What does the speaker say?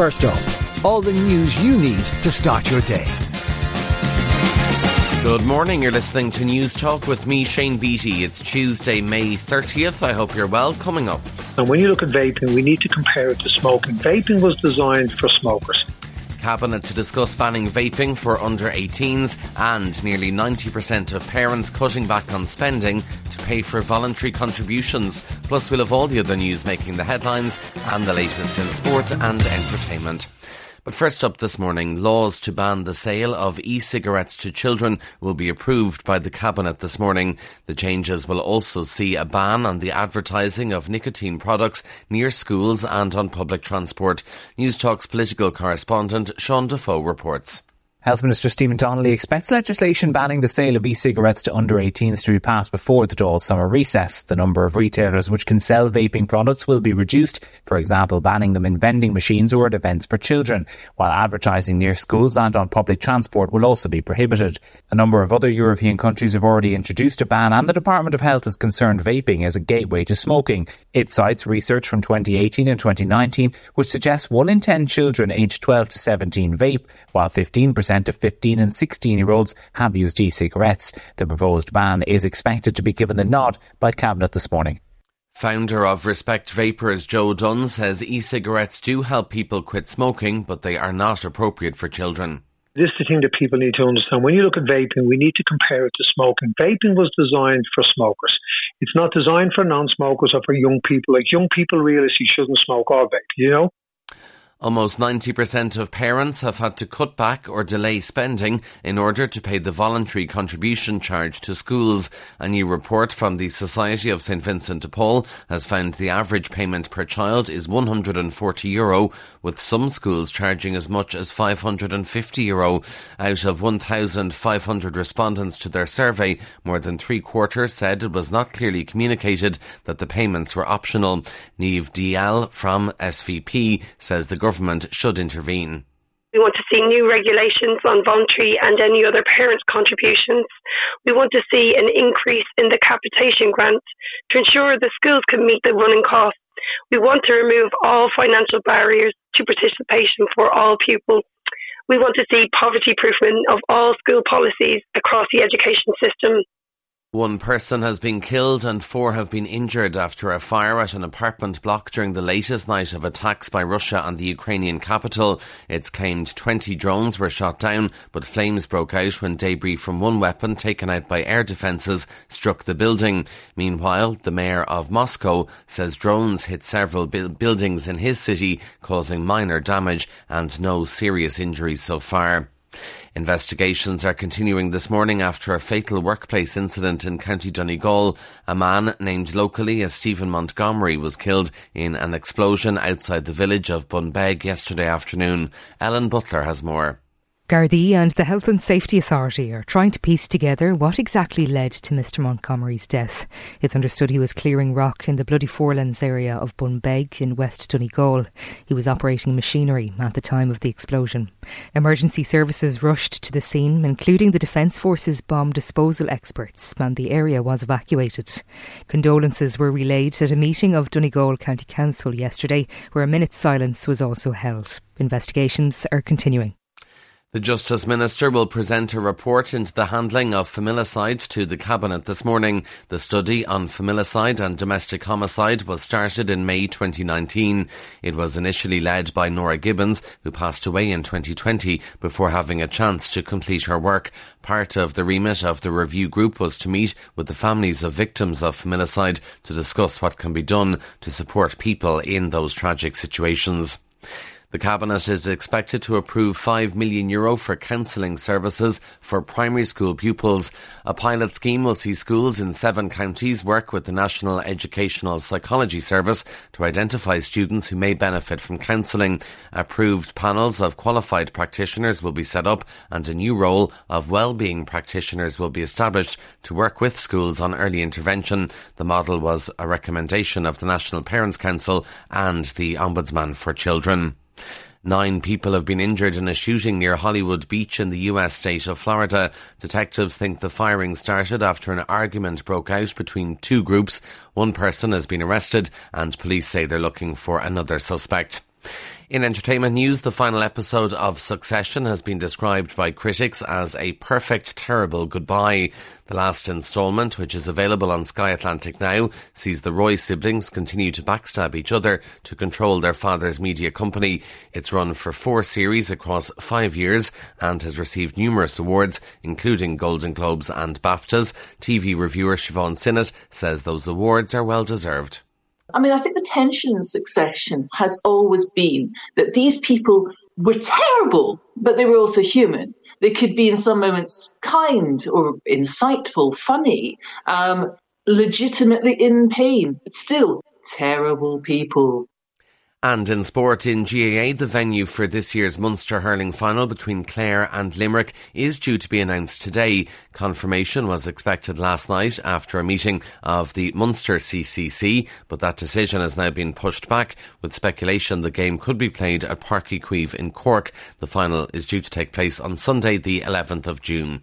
First up, all the news you need to start your day. Good morning. You're listening to Newstalk with me, Shane Beatty. It's Tuesday, May 30th. I hope you're well. Coming up. And when you look at vaping, we need to compare it to smoking. Vaping was designed for smokers. Cabinet to discuss banning vaping for under 18s and nearly 90% of parents cutting back on spending to pay for voluntary contributions. Plus, we'll have all the other news making the headlines and the latest in sport and entertainment. But first up this morning, laws to ban the sale of e-cigarettes to children will be approved by the Cabinet this morning. The changes will also see a ban on the advertising of nicotine products near schools and on public transport. Newstalk's political correspondent Sean Defoe reports. Health Minister Stephen Donnelly expects legislation banning the sale of e-cigarettes to under 18s to be passed before the Dáil summer recess. The number of retailers which can sell vaping products will be reduced, for example, banning them in vending machines or at events for children, while advertising near schools and on public transport will also be prohibited. A number of other European countries have already introduced a ban and the Department of Health is concerned vaping as a gateway to smoking. It cites research from 2018 and 2019 which suggests 1 in 10 children aged 12 to 17 vape, while 15% percent of 15 and 16 year olds have used e-cigarettes. The proposed ban is expected to be given the nod by Cabinet this morning. Founder of Respect Vapers, Joe Dunn, says e-cigarettes do help people quit smoking, but they are not appropriate for children. This is the thing that people need to understand. When you look at vaping, we need to compare it to smoking. Vaping was designed for smokers. It's not designed for non-smokers or for young people. Like young people realize you shouldn't smoke or vape, you know? Almost 90% of parents have had to cut back or delay spending in order to pay the voluntary contribution charge to schools. A new report from the Society of St Vincent de Paul has found the average payment per child is 140 euro, with some schools charging as much as 550 euro. Out of 1,500 respondents to their survey, more than three quarters said it was not clearly communicated that the payments were optional. Neve Dial from SVP says the government should intervene. We want to see new regulations on voluntary and any other parent contributions. We want to see an increase in the capitation grant to ensure the schools can meet the running costs. We want to remove all financial barriers to participation for all pupils. We want to see poverty proofing of all school policies across the education system. One person has been killed and four have been injured after a fire at an apartment block during the latest night of attacks by Russia on the Ukrainian capital. It's claimed 20 drones were shot down, but flames broke out when debris from one weapon taken out by air defences struck the building. Meanwhile, the mayor of Moscow says drones hit several bu- buildings in his city, causing minor damage and no serious injuries so far. Investigations are continuing this morning after a fatal workplace incident in County Donegal. A man named locally as Stephen Montgomery was killed in an explosion outside the village of Bunbeg yesterday afternoon. Ellen Butler has more. Gardaí and the Health and Safety Authority are trying to piece together what exactly led to Mr Montgomery's death. It's understood he was clearing rock in the Bloody Forelands area of Bunbeg in West Donegal. He was operating machinery at the time of the explosion. Emergency services rushed to the scene, including the Defence Forces bomb disposal experts, and the area was evacuated. Condolences were relayed at a meeting of Donegal County Council yesterday, where a minute's silence was also held. Investigations are continuing. The Justice Minister will present a report into the handling of familicide to the Cabinet this morning. The study on familicide and domestic homicide was started in May 2019. It was initially led by Norah Gibbons, who passed away in 2020 before having a chance to complete her work. Part of the remit of the review group was to meet with the families of victims of familicide to discuss what can be done to support people in those tragic situations. The Cabinet is expected to approve 5 million euro for counselling services for primary school pupils. A pilot scheme will see schools in seven counties work with the National Educational Psychology Service to identify students who may benefit from counselling. Approved panels of qualified practitioners will be set up and a new role of well-being practitioners will be established to work with schools on early intervention. The model was a recommendation of the National Parents Council and the Ombudsman for Children. Nine people have been injured in a shooting near Hollywood Beach in the US state of Florida. Detectives think the firing started after an argument broke out between two groups. One person has been arrested and police say they're looking for another suspect. In entertainment news, the final episode of Succession has been described by critics as a perfect, terrible goodbye. The last instalment, which is available on Sky Atlantic now, sees the Roy siblings continue to backstab each other to control their father's media company. It's run for four series across five years and has received numerous awards, including Golden Globes and BAFTAs. TV reviewer Siobhan Sinnott says those awards are well deserved. I mean, I think the tension in succession has always been that these people were terrible, but they were also human. They could be in some moments kind or insightful, funny, um, legitimately in pain, but still terrible people. And in sport in GAA, the venue for this year's Munster hurling final between Clare and Limerick is due to be announced today. Confirmation was expected last night after a meeting of the Munster CCC, but that decision has now been pushed back with speculation the game could be played at Uí Chaoimh in Cork. The final is due to take place on Sunday, the 11th of June.